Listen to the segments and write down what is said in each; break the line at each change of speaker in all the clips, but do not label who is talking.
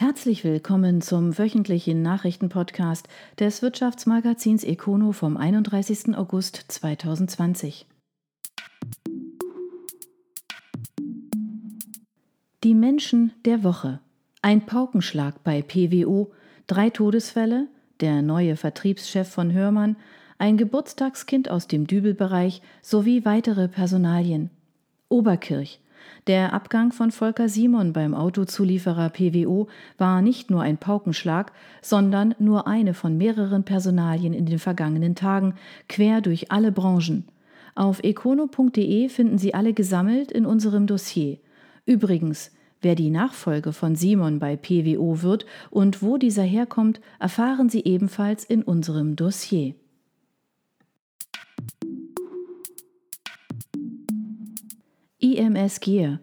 Herzlich willkommen zum wöchentlichen Nachrichtenpodcast des Wirtschaftsmagazins Econo vom 31. August 2020. Die Menschen der Woche. Ein Paukenschlag bei PWO, drei Todesfälle, der neue Vertriebschef von Hörmann, ein Geburtstagskind aus dem Dübelbereich sowie weitere Personalien. Oberkirch. Der Abgang von Volker Simon beim Autozulieferer PWO war nicht nur ein Paukenschlag, sondern nur eine von mehreren Personalien in den vergangenen Tagen, quer durch alle Branchen. Auf econo.de finden Sie alle gesammelt in unserem Dossier. Übrigens, wer die Nachfolge von Simon bei PWO wird und wo dieser herkommt, erfahren Sie ebenfalls in unserem Dossier. IMS Gear.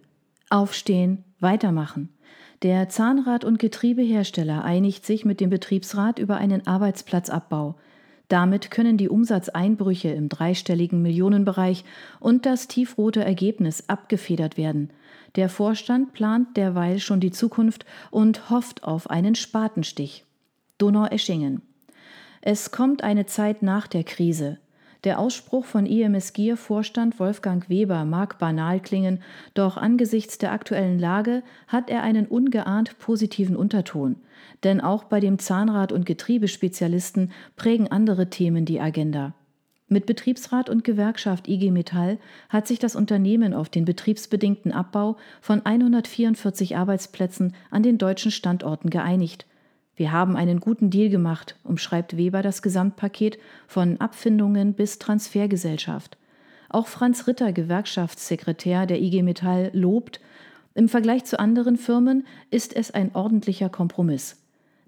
Aufstehen, weitermachen. Der Zahnrad- und Getriebehersteller einigt sich mit dem Betriebsrat über einen Arbeitsplatzabbau. Damit können die Umsatzeinbrüche im dreistelligen Millionenbereich und das tiefrote Ergebnis abgefedert werden. Der Vorstand plant derweil schon die Zukunft und hofft auf einen Spatenstich. Donaueschingen. Es kommt eine Zeit nach der Krise. Der Ausspruch von IMSGIR-Vorstand Wolfgang Weber mag banal klingen, doch angesichts der aktuellen Lage hat er einen ungeahnt positiven Unterton. Denn auch bei dem Zahnrad- und Getriebespezialisten prägen andere Themen die Agenda. Mit Betriebsrat und Gewerkschaft IG Metall hat sich das Unternehmen auf den betriebsbedingten Abbau von 144 Arbeitsplätzen an den deutschen Standorten geeinigt. Wir haben einen guten Deal gemacht, umschreibt Weber das Gesamtpaket von Abfindungen bis Transfergesellschaft. Auch Franz Ritter, Gewerkschaftssekretär der IG Metall, lobt, im Vergleich zu anderen Firmen ist es ein ordentlicher Kompromiss.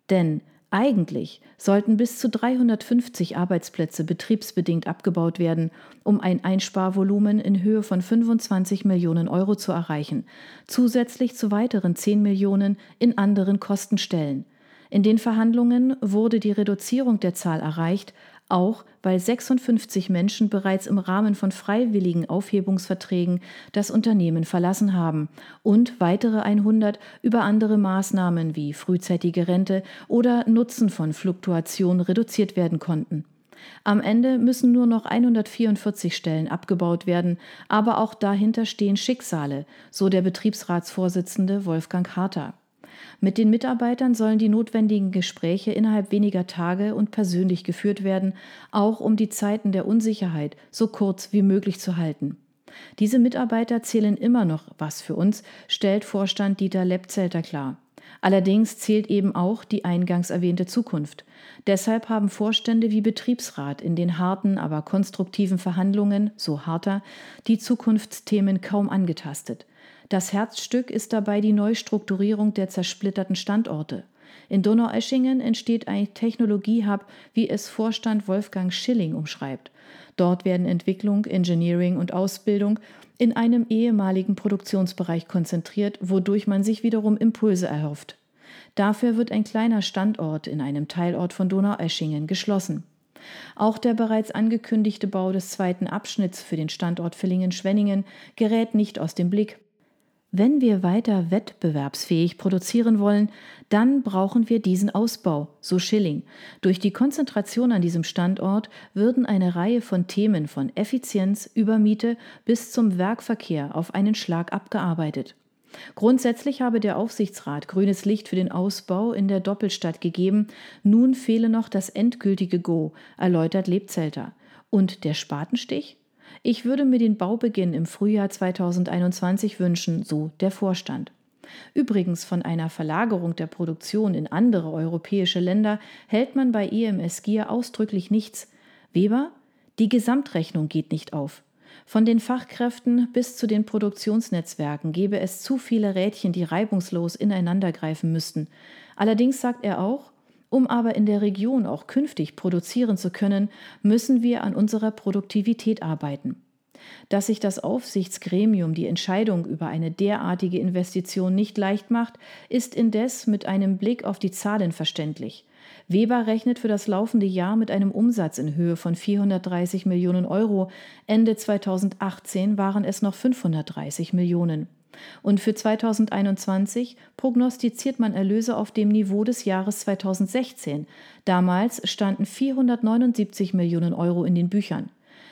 Denn eigentlich sollten bis zu 350 Arbeitsplätze betriebsbedingt abgebaut werden, um ein Einsparvolumen in Höhe von 25 Millionen Euro zu erreichen, zusätzlich zu weiteren 10 Millionen in anderen Kostenstellen – in den Verhandlungen wurde die Reduzierung der Zahl erreicht, auch weil 56 Menschen bereits im Rahmen von freiwilligen Aufhebungsverträgen das Unternehmen verlassen haben und weitere 100 über andere Maßnahmen wie frühzeitige Rente oder Nutzen von Fluktuation reduziert werden konnten. Am Ende müssen nur noch 144 Stellen abgebaut werden, aber auch dahinter stehen Schicksale, so der Betriebsratsvorsitzende Wolfgang Harter. Mit den Mitarbeitern sollen die notwendigen Gespräche innerhalb weniger Tage und persönlich geführt werden, auch um die Zeiten der Unsicherheit so kurz wie möglich zu halten. Diese Mitarbeiter zählen immer noch was für uns, stellt Vorstand Dieter Lepzelter klar. Allerdings zählt eben auch die eingangs erwähnte Zukunft. Deshalb haben Vorstände wie Betriebsrat in den harten, aber konstruktiven Verhandlungen, so harter, die Zukunftsthemen kaum angetastet. Das Herzstück ist dabei die Neustrukturierung der zersplitterten Standorte. In Donaueschingen entsteht ein Technologiehub, wie es Vorstand Wolfgang Schilling umschreibt. Dort werden Entwicklung, Engineering und Ausbildung in einem ehemaligen Produktionsbereich konzentriert, wodurch man sich wiederum Impulse erhofft. Dafür wird ein kleiner Standort in einem Teilort von Donaueschingen geschlossen. Auch der bereits angekündigte Bau des zweiten Abschnitts für den Standort Villingen-Schwenningen gerät nicht aus dem Blick. Wenn wir weiter wettbewerbsfähig produzieren wollen, dann brauchen wir diesen Ausbau, so Schilling. Durch die Konzentration an diesem Standort würden eine Reihe von Themen von Effizienz über Miete bis zum Werkverkehr auf einen Schlag abgearbeitet. Grundsätzlich habe der Aufsichtsrat grünes Licht für den Ausbau in der Doppelstadt gegeben. Nun fehle noch das endgültige Go, erläutert Lebzelter. Und der Spatenstich? Ich würde mir den Baubeginn im Frühjahr 2021 wünschen, so der Vorstand. Übrigens von einer Verlagerung der Produktion in andere europäische Länder hält man bei EMS Gier ausdrücklich nichts. Weber? Die Gesamtrechnung geht nicht auf. Von den Fachkräften bis zu den Produktionsnetzwerken gäbe es zu viele Rädchen, die reibungslos ineinandergreifen müssten. Allerdings sagt er auch, um aber in der Region auch künftig produzieren zu können, müssen wir an unserer Produktivität arbeiten. Dass sich das Aufsichtsgremium die Entscheidung über eine derartige Investition nicht leicht macht, ist indes mit einem Blick auf die Zahlen verständlich. Weber rechnet für das laufende Jahr mit einem Umsatz in Höhe von 430 Millionen Euro. Ende 2018 waren es noch 530 Millionen. Und für 2021 prognostiziert man Erlöse auf dem Niveau des Jahres 2016. Damals standen 479 Millionen Euro in den Büchern.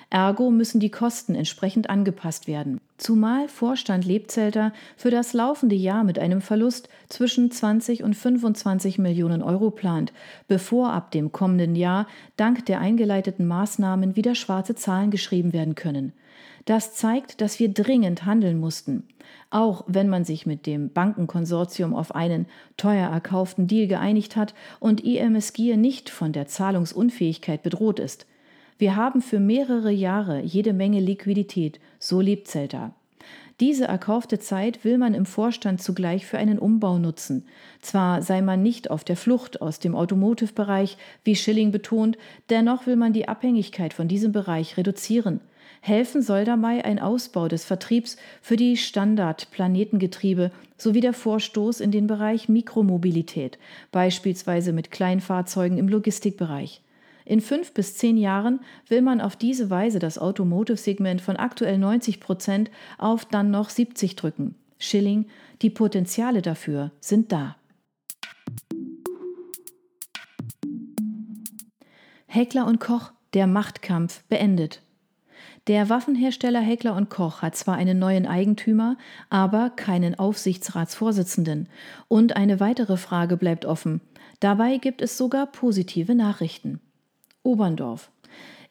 Ergo müssen die Kosten entsprechend angepasst werden. Zumal Vorstand Lebzelter für das laufende Jahr mit einem Verlust zwischen 20 und 25 Millionen Euro plant, bevor ab dem kommenden Jahr dank der eingeleiteten Maßnahmen wieder schwarze Zahlen geschrieben werden können. Das zeigt, dass wir dringend handeln mussten. Auch wenn man sich mit dem Bankenkonsortium auf einen teuer erkauften Deal geeinigt hat und IMS Gier nicht von der Zahlungsunfähigkeit bedroht ist. Wir haben für mehrere Jahre jede Menge Liquidität, so lebt Zelta. Diese erkaufte Zeit will man im Vorstand zugleich für einen Umbau nutzen. Zwar sei man nicht auf der Flucht aus dem Automotive-Bereich, wie Schilling betont, dennoch will man die Abhängigkeit von diesem Bereich reduzieren. Helfen soll dabei ein Ausbau des Vertriebs für die Standard-Planetengetriebe sowie der Vorstoß in den Bereich Mikromobilität, beispielsweise mit Kleinfahrzeugen im Logistikbereich. In fünf bis zehn Jahren will man auf diese Weise das Automotive-Segment von aktuell 90 Prozent auf dann noch 70 drücken. Schilling, die Potenziale dafür sind da. Heckler und Koch, der Machtkampf beendet. Der Waffenhersteller Heckler und Koch hat zwar einen neuen Eigentümer, aber keinen Aufsichtsratsvorsitzenden. Und eine weitere Frage bleibt offen. Dabei gibt es sogar positive Nachrichten. Oberndorf.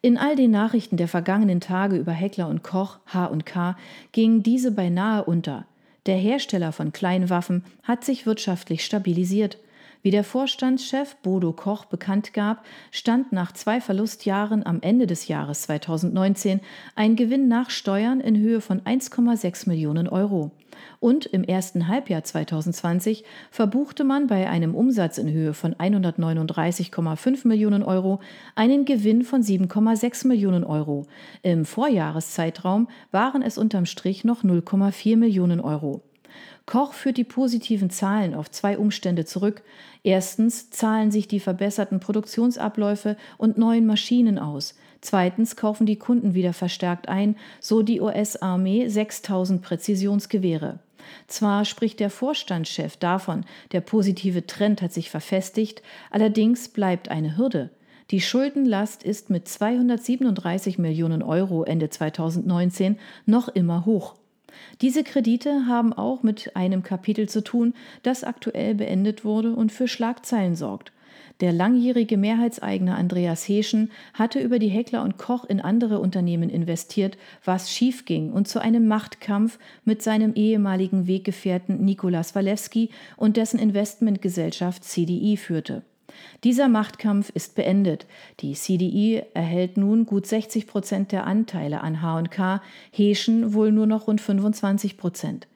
In all den Nachrichten der vergangenen Tage über Heckler und Koch, H&K, gingen diese beinahe unter. Der Hersteller von Kleinwaffen hat sich wirtschaftlich stabilisiert. Wie der Vorstandschef Bodo Koch bekannt gab, stand nach zwei Verlustjahren am Ende des Jahres 2019 ein Gewinn nach Steuern in Höhe von 1,6 Millionen Euro. Und im ersten Halbjahr 2020 verbuchte man bei einem Umsatz in Höhe von 139,5 Millionen Euro einen Gewinn von 7,6 Millionen Euro. Im Vorjahreszeitraum waren es unterm Strich noch 0,4 Millionen Euro. Koch führt die positiven Zahlen auf zwei Umstände zurück. Erstens zahlen sich die verbesserten Produktionsabläufe und neuen Maschinen aus. Zweitens kaufen die Kunden wieder verstärkt ein, so die US-Armee 6000 Präzisionsgewehre. Zwar spricht der Vorstandschef davon, der positive Trend hat sich verfestigt, allerdings bleibt eine Hürde. Die Schuldenlast ist mit 237 Millionen Euro Ende 2019 noch immer hoch. Diese Kredite haben auch mit einem Kapitel zu tun, das aktuell beendet wurde und für Schlagzeilen sorgt. Der langjährige Mehrheitseigner Andreas Heschen hatte über die Heckler und Koch in andere Unternehmen investiert, was schiefging und zu einem Machtkampf mit seinem ehemaligen Weggefährten Nikolas Walewski und dessen Investmentgesellschaft CDI führte. Dieser Machtkampf ist beendet. Die CDI erhält nun gut 60 Prozent der Anteile an H&K, Heschen wohl nur noch rund 25 Prozent.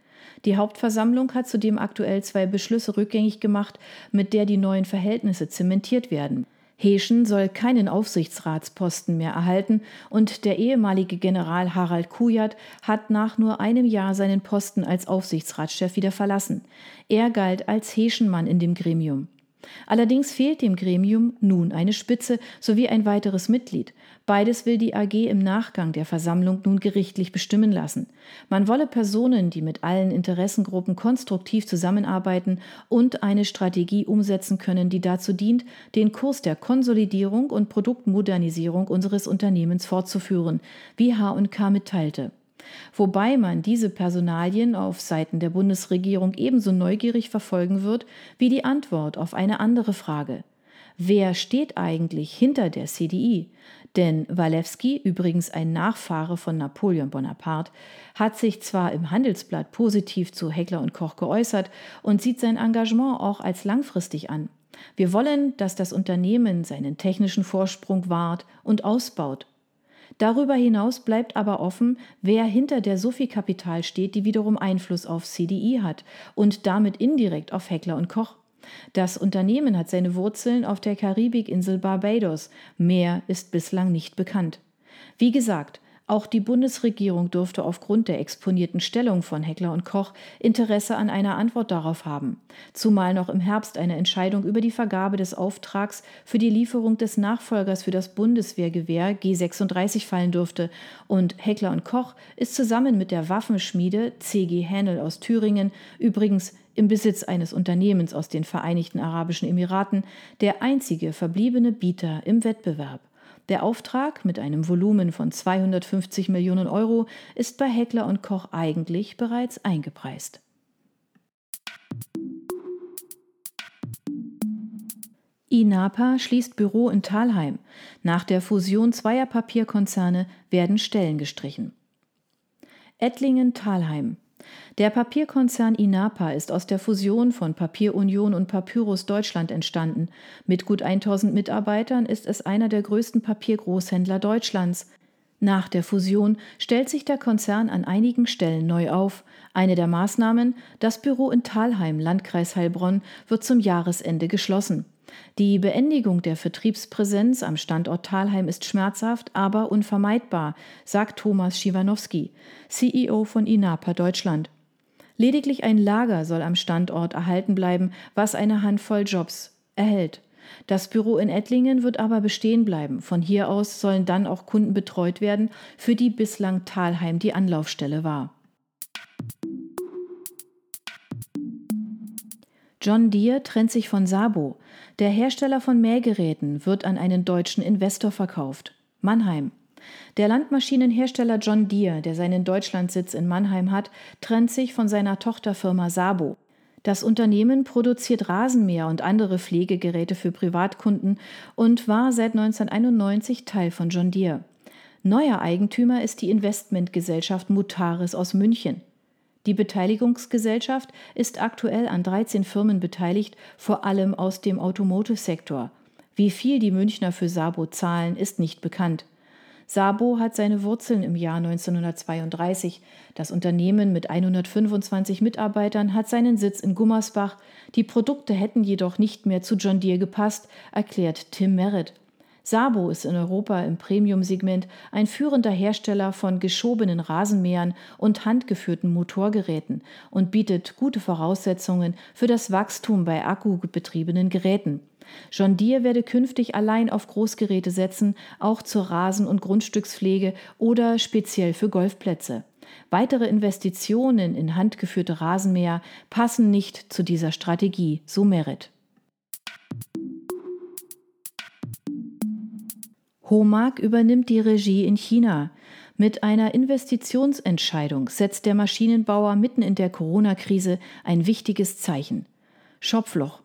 Die Hauptversammlung hat zudem aktuell zwei Beschlüsse rückgängig gemacht, mit der die neuen Verhältnisse zementiert werden. Heschen soll keinen Aufsichtsratsposten mehr erhalten und der ehemalige General Harald Kujat hat nach nur einem Jahr seinen Posten als Aufsichtsratschef wieder verlassen. Er galt als Heschenmann in dem Gremium. Allerdings fehlt dem Gremium nun eine Spitze sowie ein weiteres Mitglied. Beides will die AG im Nachgang der Versammlung nun gerichtlich bestimmen lassen. Man wolle Personen, die mit allen Interessengruppen konstruktiv zusammenarbeiten und eine Strategie umsetzen können, die dazu dient, den Kurs der Konsolidierung und Produktmodernisierung unseres Unternehmens fortzuführen, wie H&K mitteilte. Wobei man diese Personalien auf Seiten der Bundesregierung ebenso neugierig verfolgen wird wie die Antwort auf eine andere Frage. Wer steht eigentlich hinter der CDI? Denn Walewski, übrigens ein Nachfahre von Napoleon Bonaparte, hat sich zwar im Handelsblatt positiv zu Heckler und Koch geäußert und sieht sein Engagement auch als langfristig an. Wir wollen, dass das Unternehmen seinen technischen Vorsprung wahrt und ausbaut Darüber hinaus bleibt aber offen, wer hinter der Sophie-Kapital steht, die wiederum Einfluss auf CDI hat und damit indirekt auf Heckler und Koch. Das Unternehmen hat seine Wurzeln auf der Karibikinsel Barbados. Mehr ist bislang nicht bekannt. Wie gesagt, Auch die Bundesregierung dürfte aufgrund der exponierten Stellung von Heckler und Koch Interesse an einer Antwort darauf haben, zumal noch im Herbst eine Entscheidung über die Vergabe des Auftrags für die Lieferung des Nachfolgers für das Bundeswehrgewehr G36 fallen dürfte und Heckler und Koch ist zusammen mit der Waffenschmiede CG Hänel aus Thüringen übrigens im Besitz eines Unternehmens aus den Vereinigten Arabischen Emiraten der einzige verbliebene Bieter im Wettbewerb. Der Auftrag mit einem Volumen von 250 Millionen Euro ist bei Heckler und Koch eigentlich bereits eingepreist. INAPA schließt Büro in Thalheim. Nach der Fusion zweier Papierkonzerne werden Stellen gestrichen. Ettlingen-Thalheim. Der Papierkonzern Inapa ist aus der Fusion von Papierunion und Papyrus Deutschland entstanden. Mit gut 1000 Mitarbeitern ist es einer der größten Papiergroßhändler Deutschlands. Nach der Fusion stellt sich der Konzern an einigen Stellen neu auf. Eine der Maßnahmen, das Büro in Thalheim, Landkreis Heilbronn, wird zum Jahresende geschlossen. Die Beendigung der Vertriebspräsenz am Standort Thalheim ist schmerzhaft, aber unvermeidbar, sagt Thomas Schiwanowski, CEO von INAPA Deutschland. Lediglich ein Lager soll am Standort erhalten bleiben, was eine Handvoll Jobs erhält. Das Büro in Ettlingen wird aber bestehen bleiben. Von hier aus sollen dann auch Kunden betreut werden, für die bislang Thalheim die Anlaufstelle war. John Deere trennt sich von Sabo. Der Hersteller von Mähgeräten wird an einen deutschen Investor verkauft. Mannheim. Der Landmaschinenhersteller John Deere, der seinen Deutschlandsitz in Mannheim hat, trennt sich von seiner Tochterfirma Sabo. Das Unternehmen produziert Rasenmäher und andere Pflegegeräte für Privatkunden und war seit 1991 Teil von John Deere. Neuer Eigentümer ist die Investmentgesellschaft Mutaris aus München. Die Beteiligungsgesellschaft ist aktuell an 13 Firmen beteiligt, vor allem aus dem Automotive-Sektor. Wie viel die Münchner für Sabo zahlen, ist nicht bekannt. Sabo hat seine Wurzeln im Jahr 1932. Das Unternehmen mit 125 Mitarbeitern hat seinen Sitz in Gummersbach. Die Produkte hätten jedoch nicht mehr zu John Deere gepasst, erklärt Tim Merritt. Sabo ist in Europa im Premium-Segment ein führender Hersteller von geschobenen Rasenmähern und handgeführten Motorgeräten und bietet gute Voraussetzungen für das Wachstum bei akkubetriebenen Geräten. John Deere werde künftig allein auf Großgeräte setzen, auch zur Rasen- und Grundstückspflege oder speziell für Golfplätze. Weitere Investitionen in handgeführte Rasenmäher passen nicht zu dieser Strategie, so Merit. Homag übernimmt die Regie in China. Mit einer Investitionsentscheidung setzt der Maschinenbauer mitten in der Corona-Krise ein wichtiges Zeichen. Schopfloch.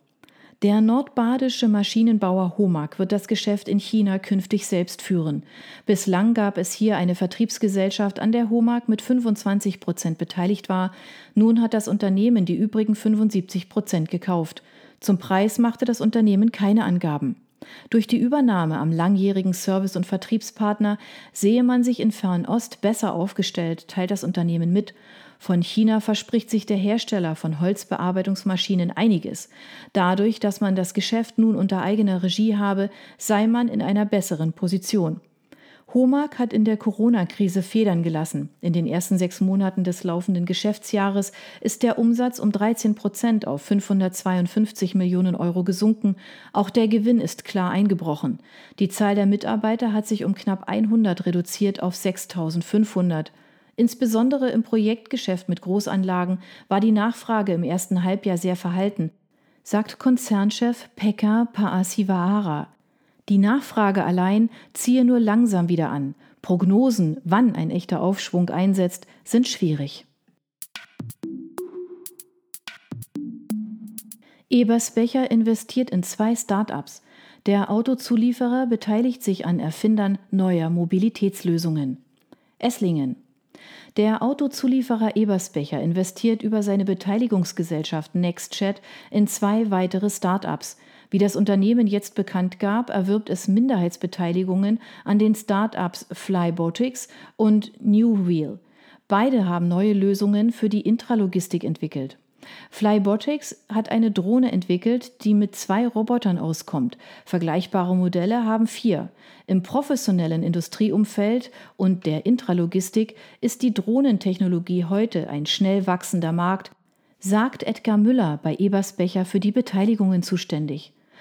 Der nordbadische Maschinenbauer Homag wird das Geschäft in China künftig selbst führen. Bislang gab es hier eine Vertriebsgesellschaft, an der Homag mit 25 Prozent beteiligt war. Nun hat das Unternehmen die übrigen 75 Prozent gekauft. Zum Preis machte das Unternehmen keine Angaben. Durch die Übernahme am langjährigen Service- und Vertriebspartner sehe man sich in Fernost besser aufgestellt, teilt das Unternehmen mit. Von China verspricht sich der Hersteller von Holzbearbeitungsmaschinen einiges. Dadurch, dass man das Geschäft nun unter eigener Regie habe, sei man in einer besseren Position. Homag hat in der Corona-Krise Federn gelassen. In den ersten sechs Monaten des laufenden Geschäftsjahres ist der Umsatz um 13 Prozent auf 552 Millionen Euro gesunken. Auch der Gewinn ist klar eingebrochen. Die Zahl der Mitarbeiter hat sich um knapp 100 reduziert auf 6500. Insbesondere im Projektgeschäft mit Großanlagen war die Nachfrage im ersten Halbjahr sehr verhalten, sagt Konzernchef Pekka Paasivaara. Die Nachfrage allein ziehe nur langsam wieder an. Prognosen, wann ein echter Aufschwung einsetzt, sind schwierig. Ebersbecher investiert in zwei Start-ups. Der Autozulieferer beteiligt sich an Erfindern neuer Mobilitätslösungen. Esslingen. Der Autozulieferer Ebersbecher investiert über seine Beteiligungsgesellschaft NextChat in zwei weitere Start-ups, wie das Unternehmen jetzt bekannt gab, erwirbt es Minderheitsbeteiligungen an den Start-ups Flybotics und New Wheel. Beide haben neue Lösungen für die Intralogistik entwickelt. Flybotics hat eine Drohne entwickelt, die mit zwei Robotern auskommt. Vergleichbare Modelle haben vier. Im professionellen Industrieumfeld und der Intralogistik ist die Drohnentechnologie heute ein schnell wachsender Markt, sagt Edgar Müller bei Ebersbecher für die Beteiligungen zuständig.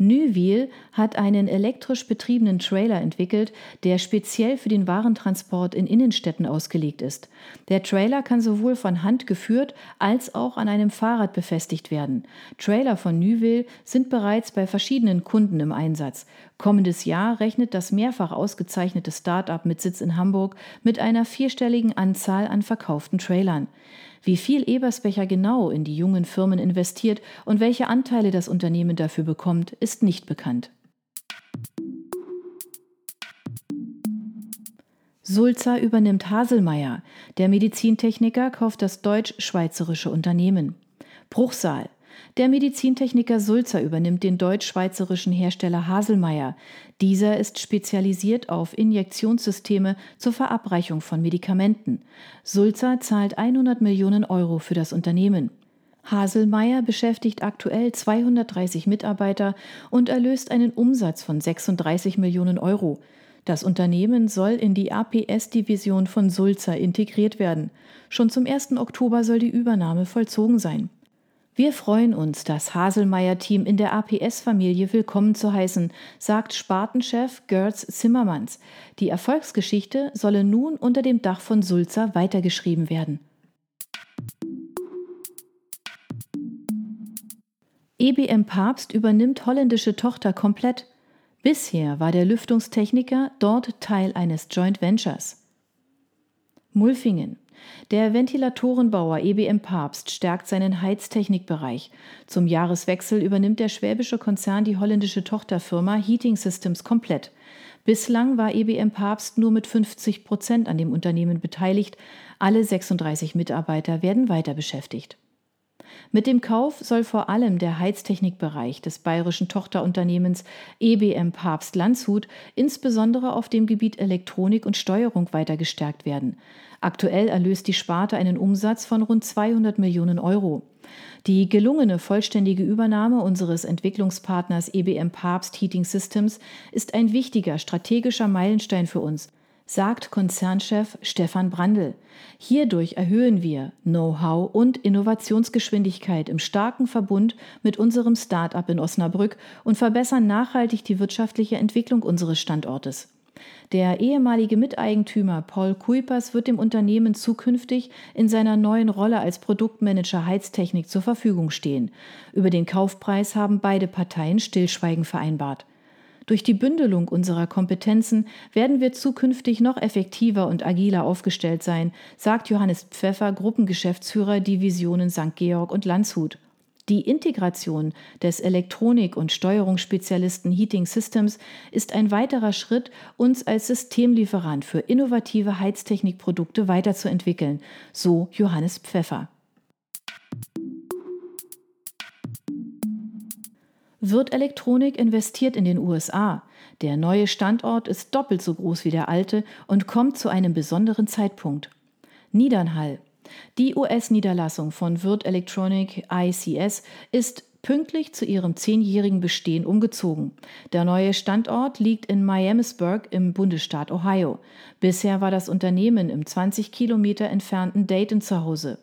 Nüwil hat einen elektrisch betriebenen Trailer entwickelt, der speziell für den Warentransport in Innenstädten ausgelegt ist. Der Trailer kann sowohl von Hand geführt als auch an einem Fahrrad befestigt werden. Trailer von Nüwil sind bereits bei verschiedenen Kunden im Einsatz. Kommendes Jahr rechnet das mehrfach ausgezeichnete Start-up mit Sitz in Hamburg mit einer vierstelligen Anzahl an verkauften Trailern. Wie viel Ebersbecher genau in die jungen Firmen investiert und welche Anteile das Unternehmen dafür bekommt, ist nicht bekannt. Sulzer übernimmt Haselmeier. Der Medizintechniker kauft das deutsch-schweizerische Unternehmen. Bruchsal. Der Medizintechniker Sulzer übernimmt den deutsch-schweizerischen Hersteller Haselmeier. Dieser ist spezialisiert auf Injektionssysteme zur Verabreichung von Medikamenten. Sulzer zahlt 100 Millionen Euro für das Unternehmen. Haselmeier beschäftigt aktuell 230 Mitarbeiter und erlöst einen Umsatz von 36 Millionen Euro. Das Unternehmen soll in die APS-Division von Sulzer integriert werden. Schon zum 1. Oktober soll die Übernahme vollzogen sein. Wir freuen uns, das Haselmeier-Team in der APS-Familie willkommen zu heißen, sagt Spartenchef Gertz Zimmermanns. Die Erfolgsgeschichte solle nun unter dem Dach von Sulzer weitergeschrieben werden. EBM Papst übernimmt holländische Tochter komplett. Bisher war der Lüftungstechniker dort Teil eines Joint Ventures. Mulfingen. Der Ventilatorenbauer EBM Papst stärkt seinen Heiztechnikbereich. Zum Jahreswechsel übernimmt der schwäbische Konzern die holländische Tochterfirma Heating Systems komplett. Bislang war EBM Papst nur mit 50 Prozent an dem Unternehmen beteiligt. Alle 36 Mitarbeiter werden weiter beschäftigt. Mit dem Kauf soll vor allem der Heiztechnikbereich des bayerischen Tochterunternehmens EBM Papst Landshut insbesondere auf dem Gebiet Elektronik und Steuerung weiter gestärkt werden. Aktuell erlöst die Sparte einen Umsatz von rund 200 Millionen Euro. Die gelungene vollständige Übernahme unseres Entwicklungspartners EBM Papst Heating Systems ist ein wichtiger strategischer Meilenstein für uns sagt Konzernchef Stefan Brandl. Hierdurch erhöhen wir Know-how und Innovationsgeschwindigkeit im starken Verbund mit unserem Start-up in Osnabrück und verbessern nachhaltig die wirtschaftliche Entwicklung unseres Standortes. Der ehemalige Miteigentümer Paul Kuipers wird dem Unternehmen zukünftig in seiner neuen Rolle als Produktmanager Heiztechnik zur Verfügung stehen. Über den Kaufpreis haben beide Parteien Stillschweigen vereinbart. Durch die Bündelung unserer Kompetenzen werden wir zukünftig noch effektiver und agiler aufgestellt sein, sagt Johannes Pfeffer, Gruppengeschäftsführer Divisionen St. Georg und Landshut. Die Integration des Elektronik- und Steuerungsspezialisten Heating Systems ist ein weiterer Schritt, uns als Systemlieferant für innovative Heiztechnikprodukte weiterzuentwickeln, so Johannes Pfeffer. Wird Elektronik investiert in den USA. Der neue Standort ist doppelt so groß wie der alte und kommt zu einem besonderen Zeitpunkt. Niedernhall. Die US-Niederlassung von Wirt Electronic ICS ist pünktlich zu ihrem zehnjährigen Bestehen umgezogen. Der neue Standort liegt in Miamisburg im Bundesstaat Ohio. Bisher war das Unternehmen im 20 Kilometer entfernten Dayton zu Hause.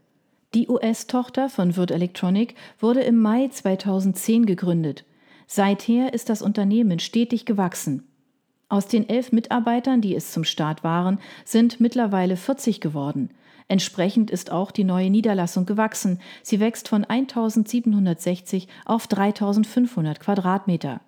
Die US-Tochter von Wirt Electronic wurde im Mai 2010 gegründet. Seither ist das Unternehmen stetig gewachsen. Aus den elf Mitarbeitern, die es zum Start waren, sind mittlerweile 40 geworden. Entsprechend ist auch die neue Niederlassung gewachsen. Sie wächst von 1760 auf 3500 Quadratmeter.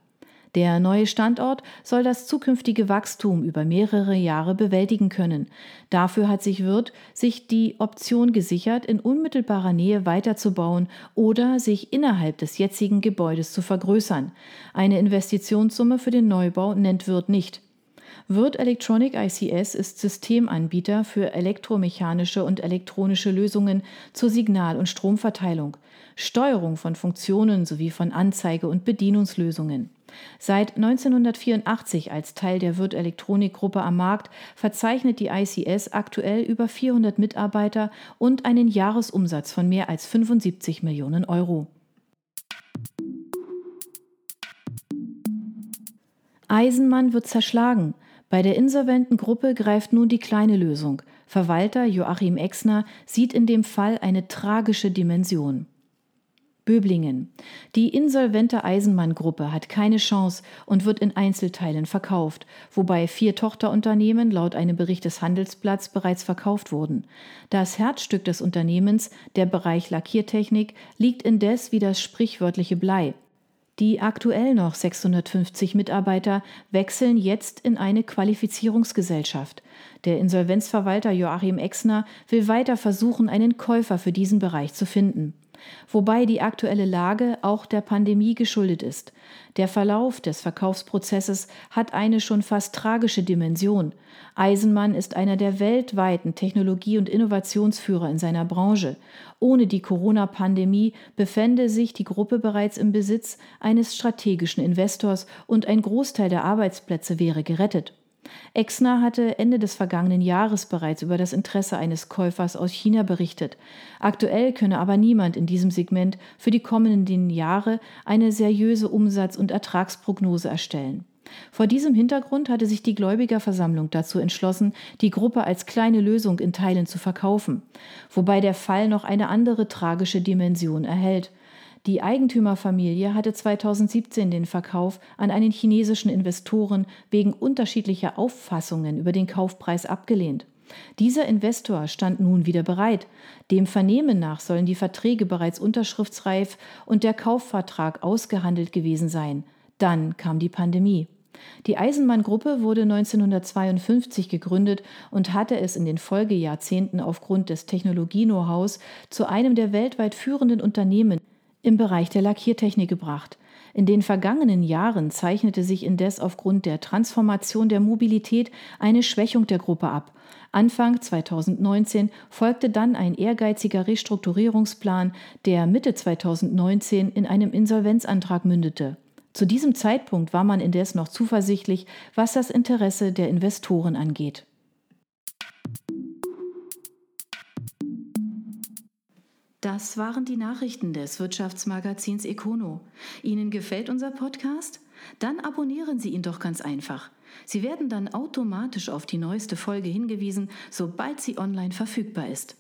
Der neue Standort soll das zukünftige Wachstum über mehrere Jahre bewältigen können. Dafür hat sich Wirth sich die Option gesichert, in unmittelbarer Nähe weiterzubauen oder sich innerhalb des jetzigen Gebäudes zu vergrößern. Eine Investitionssumme für den Neubau nennt Wirth nicht. Wirt Electronic ICS ist Systemanbieter für elektromechanische und elektronische Lösungen zur Signal- und Stromverteilung, Steuerung von Funktionen sowie von Anzeige- und Bedienungslösungen. Seit 1984 als Teil der Wirt Elektronik Gruppe am Markt verzeichnet die ICS aktuell über 400 Mitarbeiter und einen Jahresumsatz von mehr als 75 Millionen Euro. Eisenmann wird zerschlagen. Bei der insolventen Gruppe greift nun die kleine Lösung. Verwalter Joachim Exner sieht in dem Fall eine tragische Dimension. Böblingen. Die insolvente Eisenmann-Gruppe hat keine Chance und wird in Einzelteilen verkauft, wobei vier Tochterunternehmen laut einem Bericht des Handelsblatts bereits verkauft wurden. Das Herzstück des Unternehmens, der Bereich Lackiertechnik, liegt indes wie das sprichwörtliche Blei. Die aktuell noch 650 Mitarbeiter wechseln jetzt in eine Qualifizierungsgesellschaft. Der Insolvenzverwalter Joachim Exner will weiter versuchen, einen Käufer für diesen Bereich zu finden wobei die aktuelle Lage auch der Pandemie geschuldet ist. Der Verlauf des Verkaufsprozesses hat eine schon fast tragische Dimension. Eisenmann ist einer der weltweiten Technologie- und Innovationsführer in seiner Branche. Ohne die Corona-Pandemie befände sich die Gruppe bereits im Besitz eines strategischen Investors und ein Großteil der Arbeitsplätze wäre gerettet. Exner hatte Ende des vergangenen Jahres bereits über das Interesse eines Käufers aus China berichtet. Aktuell könne aber niemand in diesem Segment für die kommenden Jahre eine seriöse Umsatz- und Ertragsprognose erstellen. Vor diesem Hintergrund hatte sich die Gläubigerversammlung dazu entschlossen, die Gruppe als kleine Lösung in Teilen zu verkaufen, wobei der Fall noch eine andere tragische Dimension erhält. Die Eigentümerfamilie hatte 2017 den Verkauf an einen chinesischen Investoren wegen unterschiedlicher Auffassungen über den Kaufpreis abgelehnt. Dieser Investor stand nun wieder bereit. Dem Vernehmen nach sollen die Verträge bereits unterschriftsreif und der Kaufvertrag ausgehandelt gewesen sein. Dann kam die Pandemie. Die Eisenmann-Gruppe wurde 1952 gegründet und hatte es in den Folgejahrzehnten aufgrund des Technologie-Know-hows zu einem der weltweit führenden Unternehmen im Bereich der Lackiertechnik gebracht. In den vergangenen Jahren zeichnete sich indes aufgrund der Transformation der Mobilität eine Schwächung der Gruppe ab. Anfang 2019 folgte dann ein ehrgeiziger Restrukturierungsplan, der Mitte 2019 in einem Insolvenzantrag mündete. Zu diesem Zeitpunkt war man indes noch zuversichtlich, was das Interesse der Investoren angeht. Das waren die Nachrichten des Wirtschaftsmagazins Econo. Ihnen gefällt unser Podcast? Dann abonnieren Sie ihn doch ganz einfach. Sie werden dann automatisch auf die neueste Folge hingewiesen, sobald sie online verfügbar ist.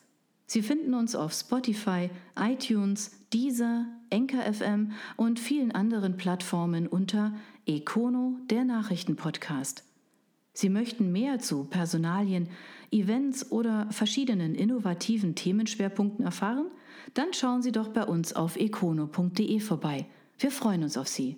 Sie finden uns auf Spotify, iTunes, Deezer, Enker FM und vielen anderen Plattformen unter Econo, der Nachrichtenpodcast. Sie möchten mehr zu Personalien, Events oder verschiedenen innovativen Themenschwerpunkten erfahren? Dann schauen Sie doch bei uns auf econo.de vorbei. Wir freuen uns auf Sie.